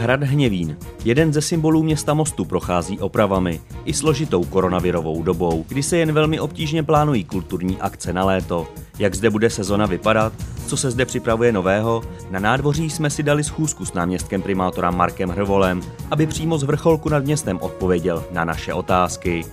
Hrad Hněvín, jeden ze symbolů města Mostu, prochází opravami i složitou koronavirovou dobou, kdy se jen velmi obtížně plánují kulturní akce na léto. Jak zde bude sezona vypadat, co se zde připravuje nového, na nádvoří jsme si dali schůzku s náměstkem primátora Markem Hrvolem, aby přímo z vrcholku nad městem odpověděl na naše otázky.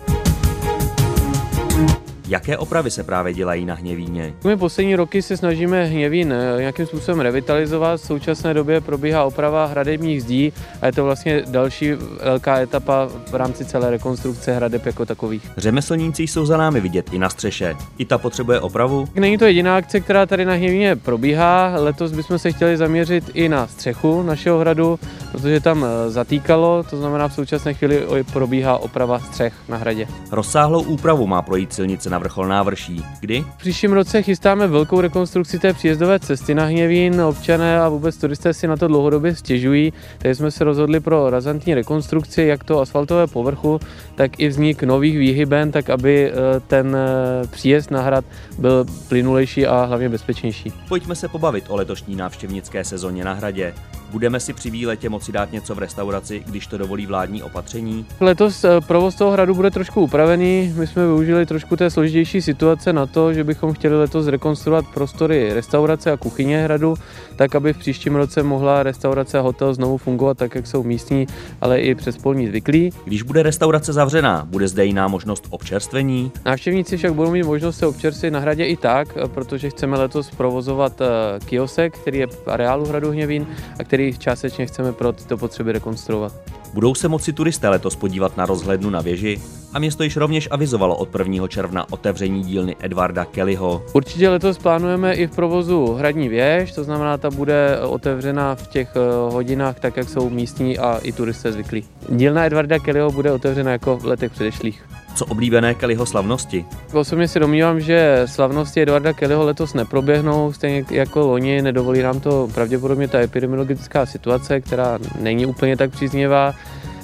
Jaké opravy se právě dělají na Hněvíně? My poslední roky se snažíme Hněvín eh, nějakým způsobem revitalizovat. V současné době probíhá oprava hradebních zdí a je to vlastně další velká etapa v rámci celé rekonstrukce hradeb jako takových. Řemeslníci jsou za námi vidět i na střeše. I ta potřebuje opravu? Není to jediná akce, která tady na Hněvíně probíhá. Letos bychom se chtěli zaměřit i na střechu našeho hradu, protože tam eh, zatýkalo, to znamená v současné chvíli probíhá oprava střech na hradě. Rozsáhlou úpravu má projít silnice na na vrchol návrší. Kdy? V příštím roce chystáme velkou rekonstrukci té příjezdové cesty na Hněvín. Občané a vůbec turisté si na to dlouhodobě stěžují. Tady jsme se rozhodli pro razantní rekonstrukci jak to asfaltové povrchu, tak i vznik nových výhyben, tak aby eh, ten eh, příjezd na hrad byl plynulejší a hlavně bezpečnější. Pojďme se pobavit o letošní návštěvnické sezóně na hradě. Budeme si při výletě moci dát něco v restauraci, když to dovolí vládní opatření? Letos eh, provoz toho hradu bude trošku upravený. My jsme využili trošku té složitější situace na to, že bychom chtěli letos rekonstruovat prostory restaurace a kuchyně hradu, tak aby v příštím roce mohla restaurace a hotel znovu fungovat tak, jak jsou místní, ale i přespolní zvyklí. Když bude restaurace zavřená, bude zde jiná možnost občerstvení? Návštěvníci však budou mít možnost se občerstvit na hradě i tak, eh, protože chceme letos provozovat eh, kiosek, který je v areálu hradu Hněvín a který který částečně chceme pro tyto potřeby rekonstruovat. Budou se moci turisté letos podívat na rozhlednu na věži a město již rovněž avizovalo od 1. června otevření dílny Edvarda Kellyho. Určitě letos plánujeme i v provozu hradní věž, to znamená, ta bude otevřena v těch eh, hodinách, tak jak jsou místní a i turisté zvyklí. Dílna Edvarda Kellyho bude otevřena jako v letech předešlých. Co oblíbené Kellyho slavnosti? Osobně si domnívám, že slavnosti Edvarda Kellyho letos neproběhnou, stejně jako loni, nedovolí nám to pravděpodobně ta epidemiologická situace, která není úplně tak příznivá.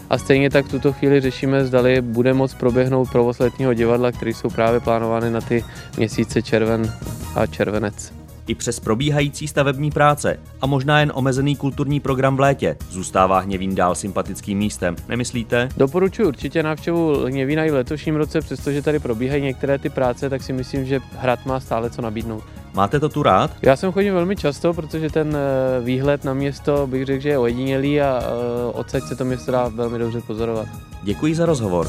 A stejně tak v tuto chvíli řešíme, zdali bude moc proběhnout provoz letního divadla, které jsou právě plánovány na ty měsíce červen a červenec. I přes probíhající stavební práce a možná jen omezený kulturní program v létě zůstává Hněvín dál sympatickým místem, nemyslíte? Doporučuji určitě návštěvu Hněvína i v letošním roce, přestože tady probíhají některé ty práce, tak si myslím, že hrad má stále co nabídnout. Máte to tu rád? Já jsem chodím velmi často, protože ten eh, výhled na město bych řekl, že je ojedinělý a eh, odsaď se to město dá velmi dobře pozorovat. Děkuji za rozhovor.